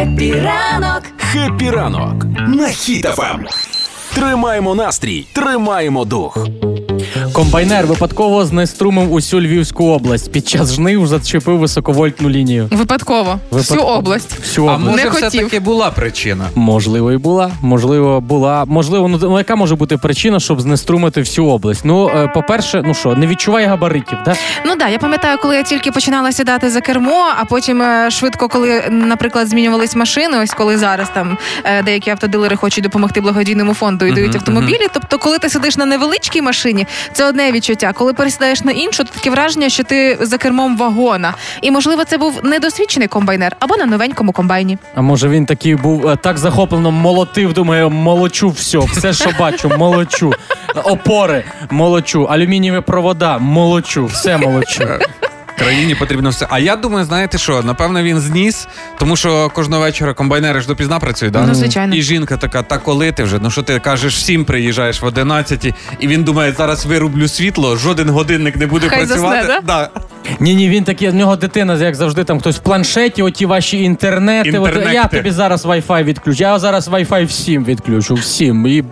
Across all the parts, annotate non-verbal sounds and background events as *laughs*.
Happy ранок! Happy ранок на Хіт FM. Тримаємо настрій, тримаємо дух. Комбайнер випадково знеструмив усю Львівську область. Під час жнив зачепив високовольтну лінію. Випадково. Всю область. Всю А область. може, Не хотів. все-таки була причина? Можливо, і була. Можливо, була. Можливо, ну ну, яка може бути причина, щоб знеструмити всю область? Ну, е, по-перше, ну що, не відчуває габаритів, да? Ну да, я пам'ятаю, коли я тільки починала сідати за кермо, а потім е, швидко, коли, наприклад, змінювались машини, ось коли зараз там е, деякі автодилери хочуть допомогти благодійному фонду і дають автомобілі. Тобто, коли ти сидиш на невеличкій машині, це одне відчуття. Коли пересідаєш на іншу, то таке враження, що ти за кермом вагона. І можливо, це був недосвідчений комбайнер або на новенькому комбайні. А може він такий був е, так захоплено молотив, думаю, молочу все, все, що бачу, молочу. Опори, молочу, алюмінієві провода, молочу, все молочу. Країні потрібно все. А я думаю, знаєте що? Напевно, він зніс, тому що кожного вечора комбайнери ж допізна працюють, да? Ну, звичайно. І жінка така, та коли ти вже? Ну що ти кажеш, всім приїжджаєш в 11 і він думає, зараз вирублю світло, жоден годинник не буде Хай засне, працювати. да? Ні, ні, він такий, в нього дитина, як завжди, там хтось в планшеті, оті ваші інтернети. От, я тобі зараз Wi-Fi відключу. Я зараз Wi-Fi всім відключу, всім. І.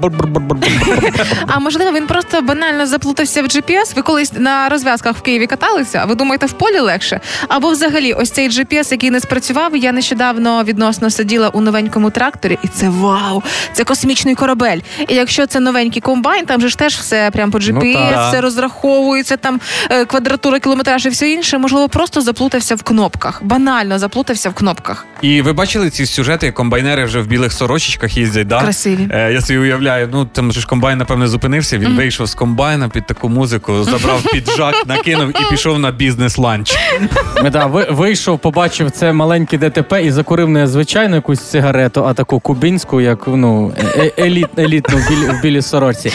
А можливо, він просто банально заплутався в GPS. Ви колись на розв'язках в Києві каталися, а ви думаєте, в полі легше? Або взагалі, ось цей GPS, який не спрацював. Я нещодавно відносно сиділа у новенькому тракторі, і це вау! Це космічний корабель. І якщо це новенький комбайн, там же ж теж все прямо по GPS, так. все розраховується, там е, квадратура, кілометраж і все інше. Можливо, просто заплутався в кнопках. Банально заплутався в кнопках. І ви бачили ці сюжети, як комбайнери вже в білих сорочечках їздять, да? Красиві. Е, я собі уявляю, ну там же ж комбайн, напевне, зупинився. Він вийшов з комбайна під таку музику, забрав *laughs* піджак, накинув і пішов на бізнес-ланч. Да, ви- вийшов, побачив це маленьке ДТП і закурив не звичайну якусь цигарету, а таку кубінську, як ну, е- еліт, елітну білі, в білій сорочці.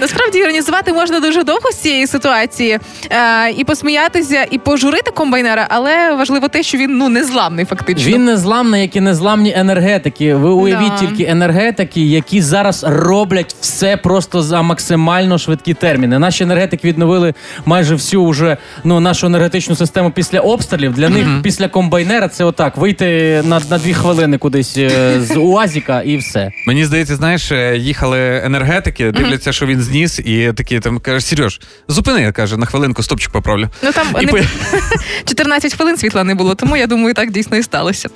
Насправді іронізувати можна дуже довго з цієї ситуації е, і посміятися, і пожурити комбайнера, але важливо те, що він ну незламний фактично. Він незламний, як і незламні енергетики. Ви уявіть Да. тільки енергетики, які зараз роблять все просто за максимально швидкі терміни. Наші енергетики відновили майже всю уже ну нашу енергетичну систему після обстрілів. Для них після комбайнера це отак вийти на, на дві хвилини кудись е, з УАЗіка і все. Мені здається, знаєш, е, їхали енергетики, дивляться, що він зніс, і такі там каже, Сереж, зупини, каже, на хвилинку стопчик поправлю. Ну там І не... 14 *laughs* хвилин світла не було, тому я думаю, так дійсно і сталося.